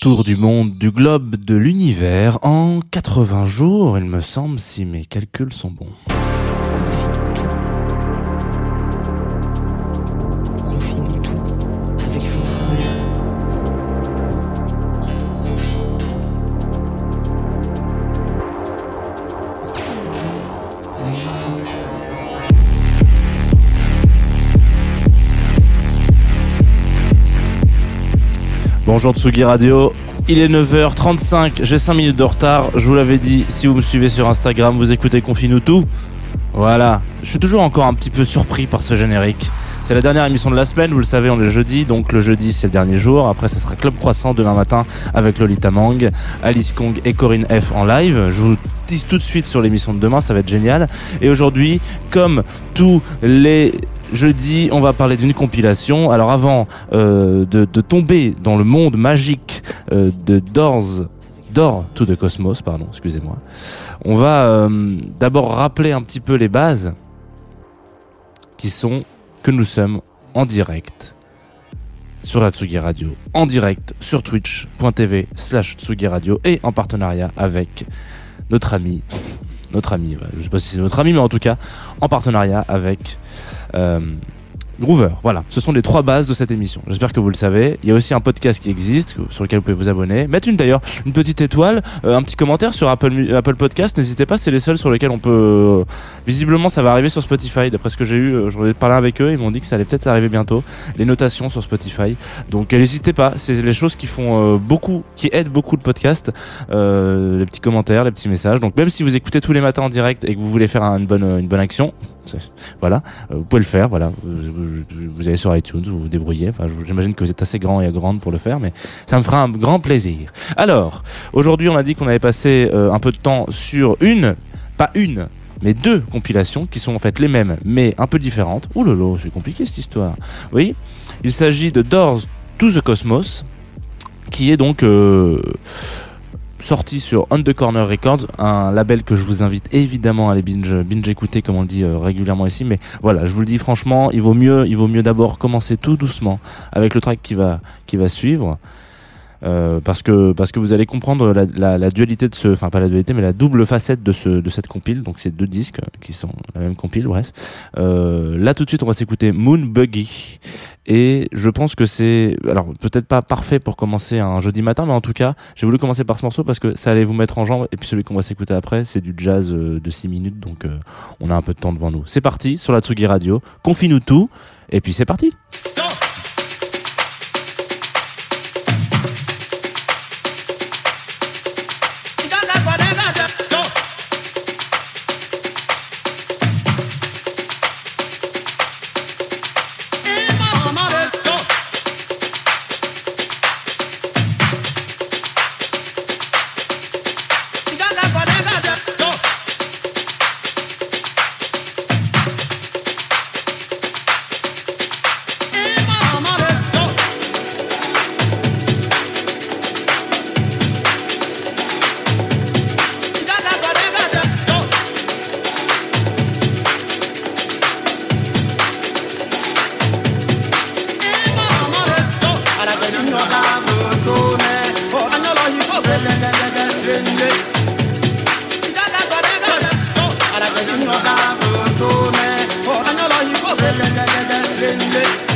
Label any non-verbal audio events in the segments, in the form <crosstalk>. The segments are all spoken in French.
Tour du monde, du globe, de l'univers en 80 jours, il me semble, si mes calculs sont bons. Bonjour Tsugi Radio, il est 9h35, j'ai 5 minutes de retard, je vous l'avais dit, si vous me suivez sur Instagram, vous écoutez Confine tout. Voilà, je suis toujours encore un petit peu surpris par ce générique. C'est la dernière émission de la semaine, vous le savez, on est jeudi, donc le jeudi c'est le dernier jour. Après, ça sera Club Croissant demain matin avec Lolita Mang, Alice Kong et Corinne F en live. Je vous tease tout de suite sur l'émission de demain, ça va être génial. Et aujourd'hui, comme tous les jeudis, on va parler d'une compilation. Alors avant euh, de, tomber dans le monde magique euh, de Doors, Door to the Cosmos, pardon, excusez-moi. On va euh, d'abord rappeler un petit peu les bases qui sont que nous sommes en direct sur la Tsugi Radio, en direct sur twitch.tv slash Tsugi Radio et en partenariat avec notre ami, notre ami, je sais pas si c'est notre ami, mais en tout cas en partenariat avec Groover. Voilà, ce sont les trois bases de cette émission. J'espère que vous le savez. Il y a aussi un podcast qui existe, sur lequel vous pouvez vous abonner. Mettre une d'ailleurs, une petite étoile, euh, un petit commentaire sur Apple, Podcast. N'hésitez pas, c'est les seuls sur lesquels on peut. euh, visiblement, ça va arriver sur Spotify. D'après ce que j'ai eu, euh, j'en ai parlé avec eux. Ils m'ont dit que ça allait peut-être arriver bientôt. Les notations sur Spotify. Donc, euh, n'hésitez pas. C'est les choses qui font euh, beaucoup, qui aident beaucoup le podcast. Euh, les petits commentaires, les petits messages. Donc, même si vous écoutez tous les matins en direct et que vous voulez faire un- une bonne, action, voilà, euh, vous pouvez le faire. Voilà, vous, vous- allez sur iTunes, vous vous débrouillez. J'imagine que vous êtes assez grand et grande pour le faire, mais ça me fera un grand plaisir. Alors, aujourd'hui, on a dit qu'on avait passé euh, un peu de temps sur une, pas une, mais deux compilations qui sont en fait les mêmes, mais un peu différentes. Ouh lolo, c'est compliqué cette histoire. Oui, il s'agit de Doors to the Cosmos, qui est donc euh, sorti sur On the Corner Records, un label que je vous invite évidemment à aller binge, binge écouter comme on le dit euh, régulièrement ici. Mais voilà, je vous le dis franchement, il vaut mieux, il vaut mieux d'abord commencer tout doucement avec le track qui va, qui va suivre. Euh, parce que parce que vous allez comprendre la, la, la dualité de ce enfin pas la dualité mais la double facette de ce de cette compile. Donc c'est deux disques qui sont la même compile bref. Euh, là tout de suite on va s'écouter Moon Buggy. Et je pense que c'est alors peut-être pas parfait pour commencer un jeudi matin mais en tout cas j'ai voulu commencer par ce morceau parce que ça allait vous mettre en jambe. Et puis celui qu'on va s'écouter après c'est du jazz euh, de 6 minutes. Donc euh, on a un peu de temps devant nous. C'est parti sur la Tsugi Radio. Confie-nous tout. Et puis c'est parti da da da da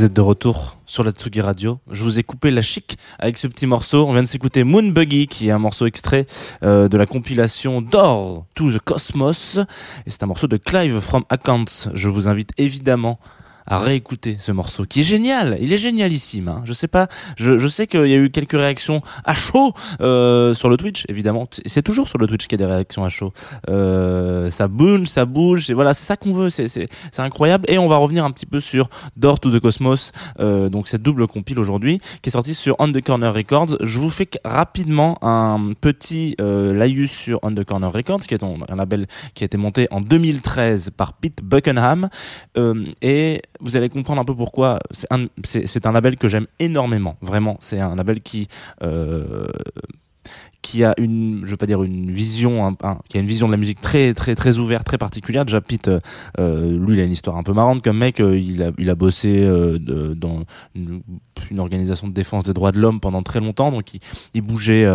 Vous êtes de retour sur la Tsugi Radio. Je vous ai coupé la chic avec ce petit morceau. On vient de s'écouter Moon Buggy, qui est un morceau extrait euh, de la compilation Door to the Cosmos. Et c'est un morceau de Clive from Accounts. Je vous invite évidemment à réécouter ce morceau qui est génial. Il est génialissime. Hein. Je sais pas. Je, je sais qu'il y a eu quelques réactions à chaud euh, sur le Twitch, évidemment. C'est toujours sur le Twitch qu'il y a des réactions à chaud. Euh, ça bouge, ça bouge. Et voilà, c'est ça qu'on veut. C'est incroyable. Et on va revenir un petit peu sur Door to the Cosmos. Euh, donc cette double compile aujourd'hui qui est sortie sur On the Corner Records. Je vous fais rapidement un petit euh, laïus sur On the Corner Records, qui est un label qui a été monté en 2013 par Pete Buckenham. Euh, et vous allez comprendre un peu pourquoi. C'est un, c'est, un label que j'aime énormément, vraiment. C'est un label qui euh, qui a une, je veux pas dire une vision, qui a une vision de la musique très très très ouverte, très particulière. Déjà Pete, euh, euh, lui, il a une histoire un peu marrante comme mec. euh, il a il a bossé dans une, une organisation de défense des droits de l'homme pendant très longtemps, donc il, il bougeait.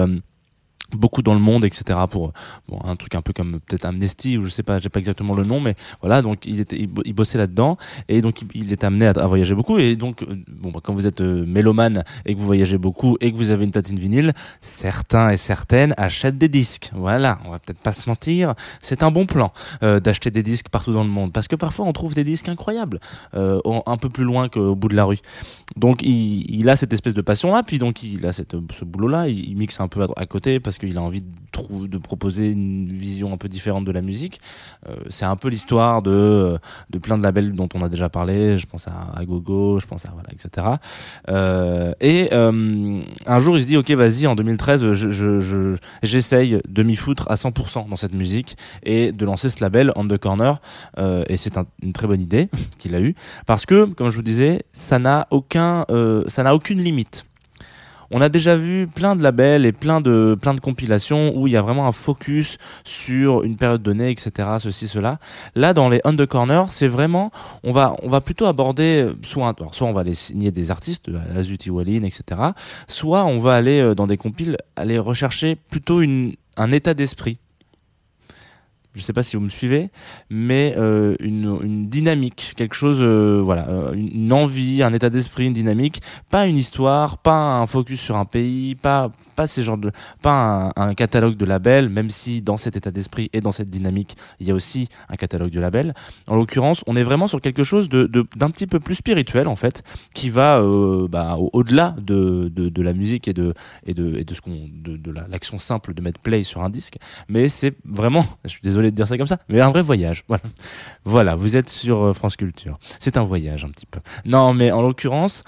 Beaucoup dans le monde etc pour bon, un truc un peu comme peut-être Amnesty ou je sais pas j'ai pas exactement le nom mais voilà donc il était il, bo- il bossait là-dedans et donc il, est amené à, voyager beaucoup et donc euh, bon bah, quand vous êtes euh, mélomane et que vous voyagez beaucoup et que vous avez une platine vinyle certains et certaines achètent des disques. Voilà on va peut-être pas se mentir c'est un bon plan euh, d'acheter des disques partout dans le monde parce que parfois on trouve des disques incroyables un peu plus loin qu'au bout de la rue. Donc il, a cette espèce de passion là puis donc il a cette, ce boulot là il, mixe un peu à, à côté parce qu'il a envie de, proposer une vision un peu différente de la musique. Euh, c'est un peu l'histoire de de plein de labels dont on a déjà parlé. Je pense à, Gogo je pense à voilà etc euh, et euh, un jour il se dit ok vas-y en 2013 je je- je- j'essaye de m'y foutre à 100% dans cette musique et de lancer ce label On the Corner. Euh, et c'est un- une très bonne idée <laughs> qu'il a eue parce que comme je vous disais ça n'a aucun euh, ça n'a aucune limite on a déjà vu plein de labels et plein de plein de compilations où il y a vraiment un focus sur une période donnée, etc. Ceci, cela. Là, dans les the Corner, c'est vraiment, on va on va plutôt aborder euh, soit soit on va aller signer des artistes, euh, Azuti Wallin, etc. Soit on va aller euh, dans des compiles aller rechercher plutôt une un état d'esprit je sais pas si vous me suivez, mais euh, une, dynamique, quelque chose, euh, voilà, euh, une envie, un état d'esprit, une dynamique, pas une histoire, pas un focus sur un pays, pas pas ces genres de, pas un, un catalogue de labels, même si dans cet état d'esprit et dans cette dynamique, il y a aussi un catalogue de labels. En l'occurrence, on est vraiment sur quelque chose de d'un petit peu plus spirituel en fait, qui va euh, bah, au- au-delà de, de de la musique et de et de et de ce qu'on de, de la- l'action simple de mettre play sur un disque mais c'est vraiment, je suis désolé de dire ça comme ça, mais un vrai voyage. Voilà, voilà vous êtes sur euh, France Culture. C'est un voyage un petit peu. Non, mais en l'occurrence,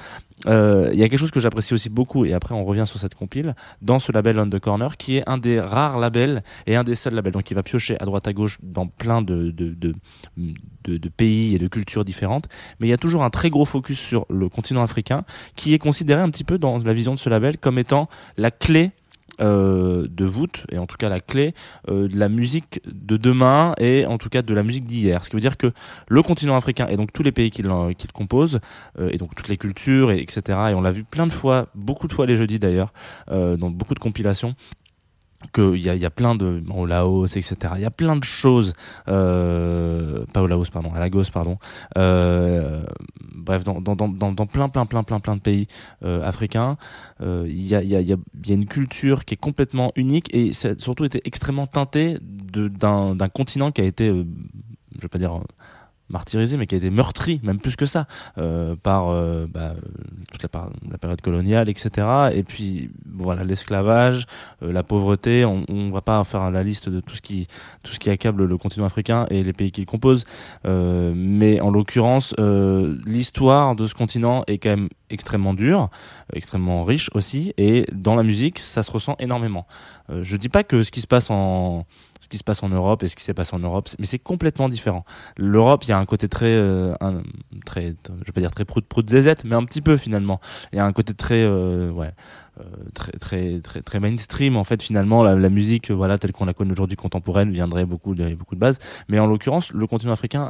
euh, il y a quelque chose que j'apprécie aussi beaucoup, et après on revient sur cette compile, dans ce label On The Corner, qui est un des rares labels et un des seuls labels, donc il va piocher à droite à gauche dans plein de, de, de, de, de pays et de cultures différentes, mais il y a toujours un très gros focus sur le continent africain, qui est considéré un petit peu dans la vision de ce label comme étant la clé euh, de voûte et en tout cas la clé euh, de la musique de demain et en tout cas de la musique d'hier. Ce qui veut dire que le continent africain et donc tous les pays qui qui le composent euh, et donc toutes les cultures et etc. Et on l'a vu plein de fois, beaucoup de fois les jeudis d'ailleurs, dans beaucoup de compilations qu'il y a, y a plein de au Laos etc il y a plein de choses euh, pas au Laos pardon à Lagos pardon. Euh, bref dans, dans, dans, dans plein plein plein plein plein de pays euh, africains euh, il y, a, y, a, y a une culture qui est complètement unique et ça a surtout été extrêmement teinté de- d'un continent qui a été euh, je vais pas dire martyrisé mais qui a été meurtri même plus que ça euh, par euh, bah, toute la, période coloniale etc et puis voilà l'esclavage euh, la pauvreté on, on va pas faire la liste de tout ce qui tout ce qui accable le continent africain et les pays qui le composent euh, mais en l'occurrence euh, l'histoire de ce continent est quand même extrêmement dure extrêmement riche aussi et dans la musique ça se ressent énormément. Je dis pas que ce qui se passe en ce qui se passe en Europe et ce qui s'est passé en Europe mais c'est complètement différent. l'Europe il y a un côté très euh, un, très je vais pas dire très prout prout zézette mais un petit peu finalement. Il y a un côté très euh, ouais euh, très très très très mainstream en fait finalement. La, musique voilà telle qu'on la connaît aujourd'hui contemporaine viendrait beaucoup de beaucoup de bases mais en l'occurrence le continent africain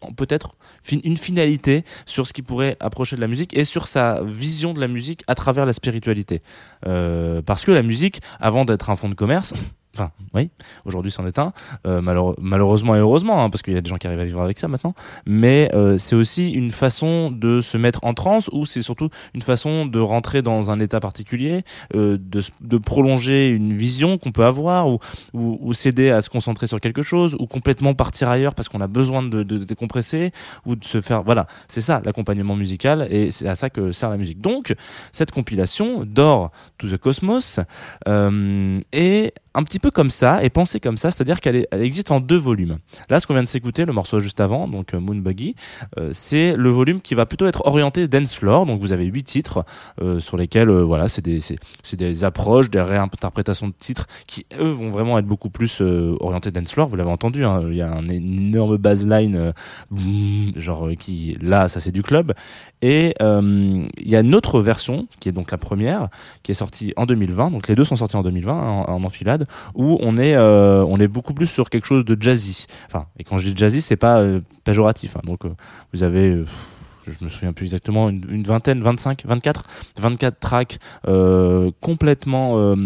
en- peut-être une finalité sur ce qui pourrait approcher de la musique et sur sa vision de la musique à travers la spiritualité. Euh, parce que la musique avant d'être un fonds de commerce Enfin, oui, aujourd'hui c'en est un, euh, malheure- malheureusement et heureusement, hein, parce qu'il y a des gens qui arrivent à vivre avec ça maintenant, mais euh, c'est aussi une façon de se mettre en transe, ou c'est surtout une façon de rentrer dans un état particulier, euh, de, de prolonger une vision qu'on peut avoir, ou, ou, ou s'aider à se concentrer sur quelque chose, ou complètement partir ailleurs parce qu'on a besoin de, de, décompresser, ou de se faire... Voilà, c'est ça l'accompagnement musical, et c'est à ça que sert la musique. Donc, cette compilation, Door to the Cosmos, euh, est un petit peu comme ça, et pensée comme ça, c'est-à-dire qu'elle existe en deux volumes. Là, ce qu'on vient de s'écouter, le morceau juste avant, donc euh, Moon Buggy, euh, c'est le volume qui va plutôt être orienté dance floor. Donc vous avez huit titres euh, sur lesquels, voilà, c'est des, approches, des réinterprétations de titres qui eux vont vraiment être beaucoup plus orientés dance floor. Vous l'avez entendu, hein, il y a un énorme boum, genre qui là, ça c'est du club. Et il y a une autre version qui est donc la première, qui est sortie en 2020. Donc les deux sont sortis en 2020 en, en enfilade, où on est euh, on est beaucoup plus sur quelque chose de jazzy. Enfin, et quand je dis jazzy, c'est pas euh, péjoratif. hein. Donc euh, vous avez euh, je me souviens plus exactement une, une vingtaine, 25, 24, 24 tracks euh, complètement euh,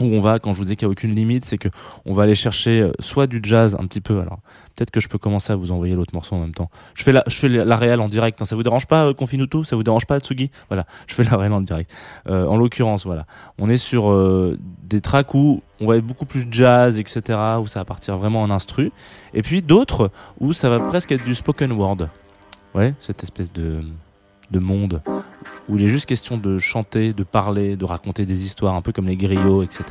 où on va quand je vous dis qu'il n'y a aucune limite, c'est que on va aller chercher euh, soit du jazz un petit peu. Alors peut-être que je peux commencer à vous envoyer l'autre morceau en même temps. Je fais la, je fais la réelle en direct. Hein. Ça vous dérange pas, euh, Confinuto Ça vous dérange pas, Tsugi? Voilà, je fais la réelle en direct. Euh, en l'occurrence, voilà, on est sur euh, des tracks où on va être beaucoup plus jazz, etc. Où ça va partir vraiment en instru. Et puis d'autres où ça va presque être du spoken word. Ouais, cette espèce de de monde où il est juste question de chanter, de parler, de raconter des histoires, un peu comme les griots, etc.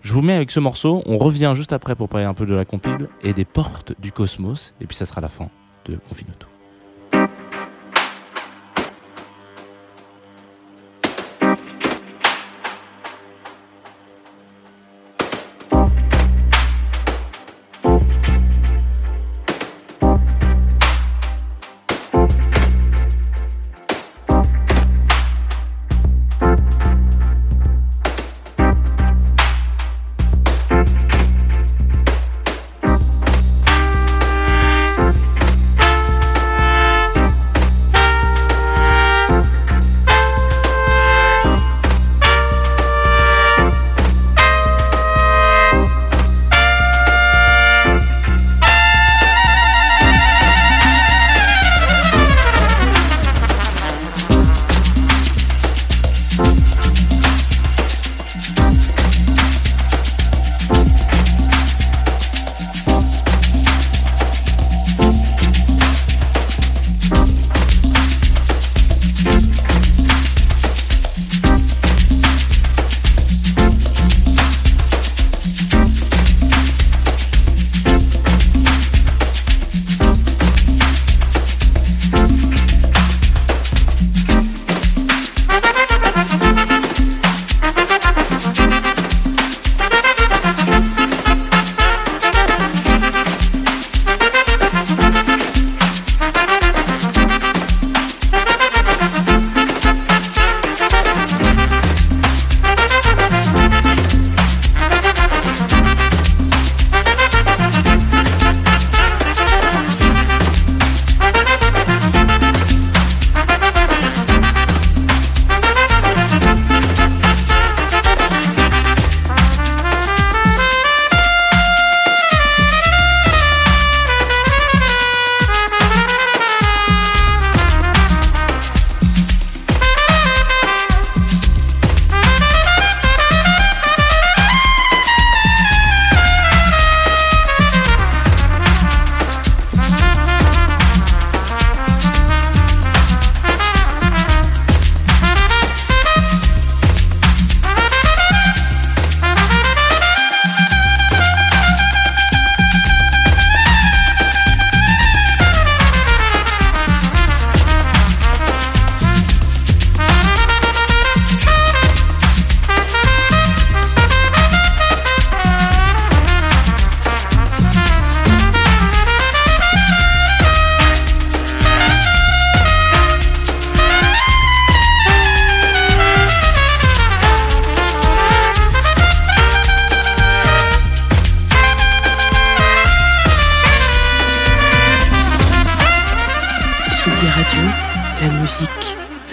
Je vous mets avec ce morceau, on revient juste après pour parler un peu de la compile et des portes du cosmos, et puis ça sera la fin de. Tsugi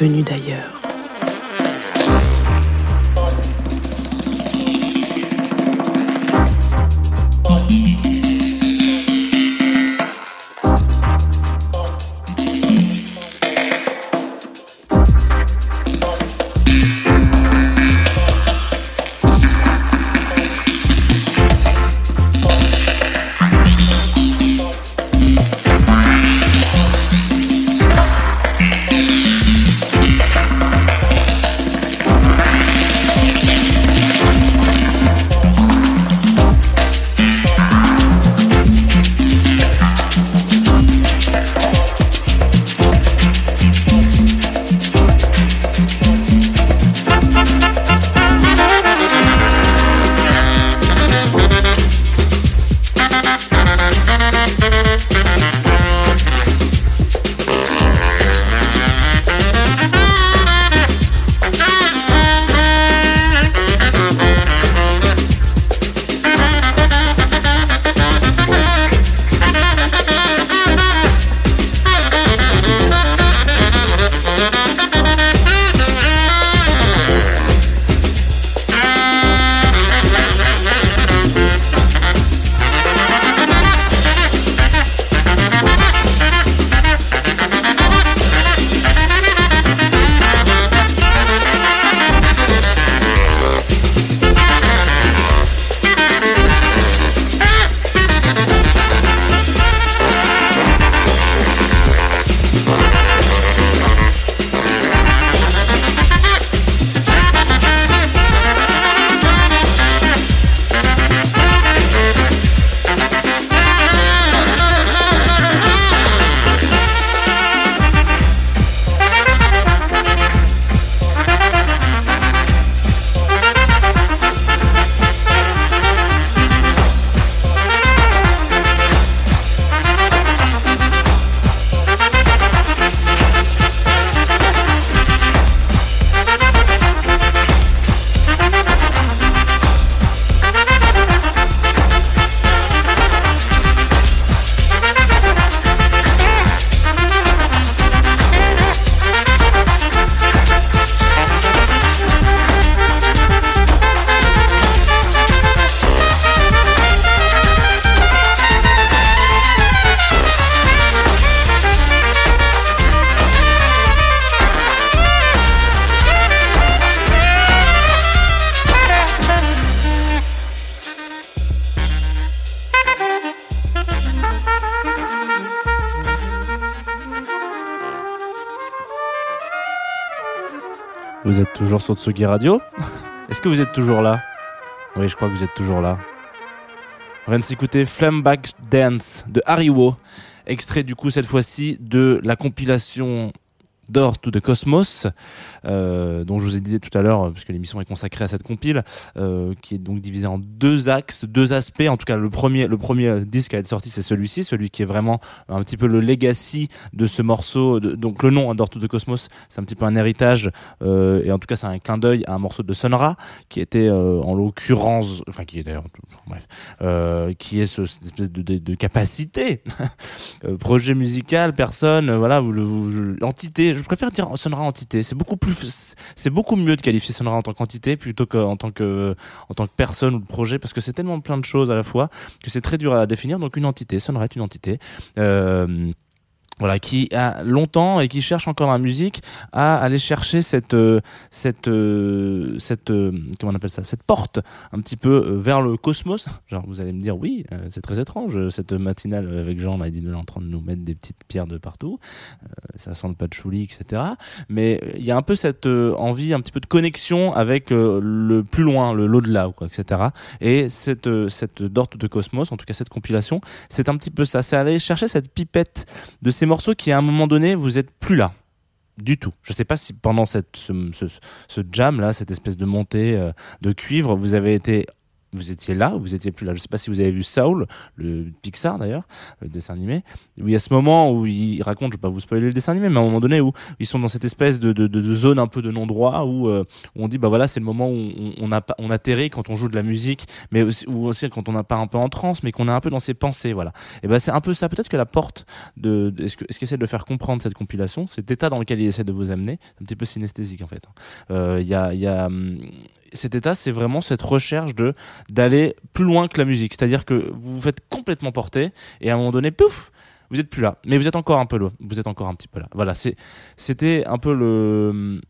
venue d'ailleurs. Toujours sur Tsugi Radio Est-ce que vous êtes toujours là? Oui, je crois que vous êtes toujours là. On vient de s'écouter Dance de Hariwo, extrait du coup cette fois-ci de la compilation Door to the Cosmos, euh, dont je vous ai dit tout à l'heure, puisque l'émission est consacrée à cette compile, euh, qui est donc divisée en deux axes, deux aspects. En tout cas, le premier, le premier disque à être sorti, c'est celui-ci, celui qui est vraiment un petit peu le legacy de ce morceau. Donc le nom hein, Door to the Cosmos, c'est un petit peu un héritage, euh, et en tout cas, c'est un clin d'œil à un morceau de Sonra, qui était en l'occurrence, enfin qui est d'ailleurs, bref, qui est ce, cette espèce de, capacité, <laughs> projet musical, personne, voilà, vous, vous- je- entité. Je préfère dire Sonra entité. C'est beaucoup plus, c'est beaucoup mieux de qualifier Sonra en tant qu'entité plutôt qu'en tant que en tant que personne ou projet parce que c'est tellement plein de choses à la fois que c'est très dur à définir. Donc une entité, Sonra est une entité. Euh, voilà, qui a longtemps et qui cherche encore la musique à aller chercher cette euh, cette euh, cette euh, comment on appelle ça cette porte un petit peu vers le cosmos. Genre vous allez me dire oui, c'est très étrange cette matinale avec Jean il est en train de nous mettre des petites pierres de partout. Ça sent le patchouli, etc. Mais il y a un peu cette envie un petit peu de connexion avec le plus loin, le l'au-delà quoi, etc. Et cette cette Dort de Cosmos, en tout cas cette compilation, c'est un petit peu ça. C'est aller chercher cette pipette de ces morceaux qui à un moment donné vous êtes plus là du tout. Je sais pas si pendant cette ce, ce, ce jam là, cette espèce de montée euh, de cuivre, vous avez été vous étiez là, ou vous étiez plus là. Je sais pas si vous avez vu Saul, le Pixar d'ailleurs, le dessin animé, où il y a ce moment où il raconte, je vais pas vous spoiler le dessin animé, mais à un moment donné où ils sont dans cette espèce de, zone un peu de non-droit où, euh, où on dit bah voilà c'est le moment où on, on, a, on atterrit quand on joue de la musique, mais aussi, ou aussi quand on n'a pas un peu en transe, mais qu'on est un peu dans ses pensées, voilà. Et ben c'est un peu ça. Peut-être que la porte de, de- est-ce que est-ce qu'essaie de faire comprendre cette compilation, cet état dans lequel il essaie de vous amener, un petit peu synesthésique en fait. Euh, Il y a, y a hum, cet état, c'est vraiment cette recherche de d'aller plus loin que la musique. C'est-à-dire que vous vous faites complètement porter et à un moment donné, pouf, vous êtes plus là. Mais vous êtes encore un peu là. Vous êtes encore un petit peu là. Voilà, c'est c'était un peu le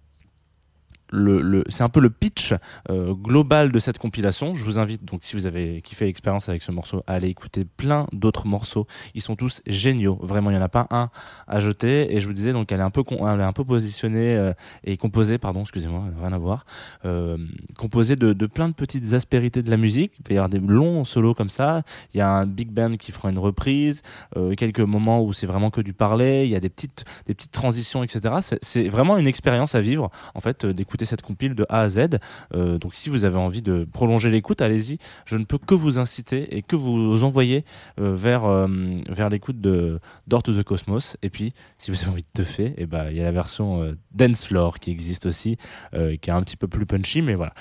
c'est un peu le pitch euh, global de cette compilation. Je vous invite donc si vous avez kiffé l'expérience avec ce morceau à aller écouter plein d'autres morceaux. Ils sont tous géniaux. Vraiment, il y en a pas un à jeter. Et je vous disais donc elle est un peu elle est un peu positionnée euh, et composée, pardon, excusez-moi, rien à voir, euh, composée de, plein de petites aspérités de la musique. Il va y avoir des longs solos comme ça. Il y a un big band qui fera une reprise, quelques moments où c'est vraiment que du parler. Il y a des petites des petites transitions, etc. C'est- vraiment une expérience à vivre en fait euh, cette compile de A à Z. Euh, donc si vous avez envie de prolonger l'écoute, allez-y. Je ne peux que vous inciter et que vous envoyer euh, vers euh, vers l'écoute de Door to the Cosmos. Et puis si vous avez envie de teuffer, et ben il y a la version Dance Floor qui existe aussi, qui est un petit peu plus punchy, mais voilà.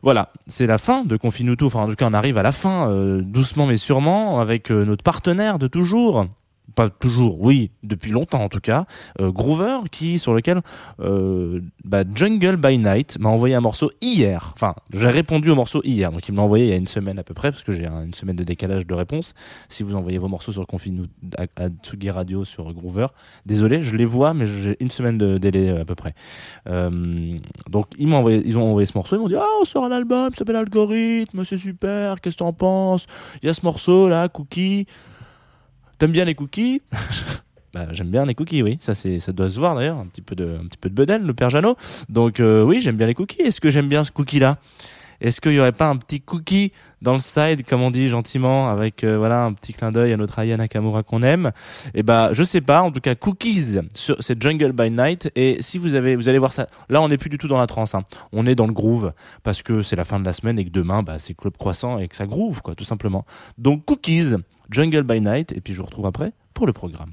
Voilà, c'est la fin de Confinuto. Enfin, en tout cas, on arrive à la fin, doucement mais sûrement, avec notre partenaire de toujours. Pas toujours, oui, depuis longtemps en tout cas, euh, Groover, qui sur lequel euh, bah, Jungle by Night m'a envoyé un morceau hier. Enfin, j'ai répondu au morceau hier, donc il me l'a envoyé il y a une semaine à peu près, parce que j'ai un- une semaine de décalage de réponse. Si vous envoyez vos morceaux sur Confinu à, à Tsugi Radio sur Groover, désolé, je les vois, mais j'ai une semaine de délai euh, à peu près. Euh, donc ils m'ont envoyé, ils ont envoyé ce morceau, ils m'ont dit ah on sort un album, ça s'appelle Algorithme, c'est super, qu'est-ce que t'en penses? Il y a ce morceau là, Cookie. T'aimes bien les cookies? <laughs> Bah, j'aime bien les cookies, oui. Ça, c'est, ça doit se voir d'ailleurs. Un petit peu de, un petit peu de bedel, le père Jeannot. Donc, euh, oui, j'aime bien les cookies. Est-ce que j'aime bien ce cookie-là? Est-ce qu'il y aurait pas un petit cookie dans le side, comme on dit gentiment, avec euh, voilà un petit clin d'œil à notre Aya Nakamura qu'on aime? Et bah, je sais pas. En tout cas, cookies sur c'est Jungle by Night. Et si vous avez, vous allez voir ça. Là, on n'est plus du tout dans la transe. hein. On est dans le groove parce que c'est la fin de la semaine et que demain, bah, c'est club croissant et que ça groove, quoi, tout simplement. Donc, cookies, Jungle by Night. Et puis, je vous retrouve après pour le programme.